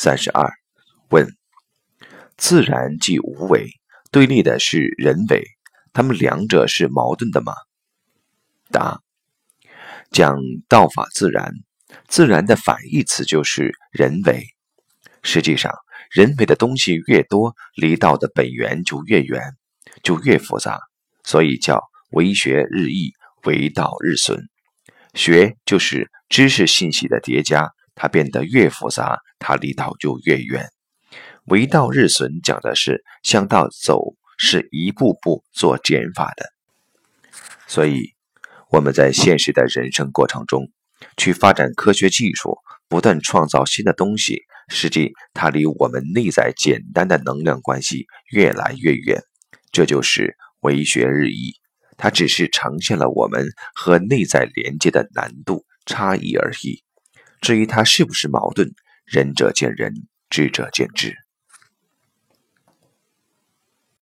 三十二，问：自然即无为，对立的是人为，他们两者是矛盾的吗？答：讲道法自然，自然的反义词就是人为。实际上，人为的东西越多，离道的本源就越远，就越复杂，所以叫为学日益，为道日损。学就是知识信息的叠加。它变得越复杂，它离道就越远。为道日损，讲的是向道走是一步步做减法的。所以我们在现实的人生过程中，去发展科学技术，不断创造新的东西，实际它离我们内在简单的能量关系越来越远。这就是为学日益，它只是呈现了我们和内在连接的难度差异而已。至于它是不是矛盾，仁者见仁，智者见智。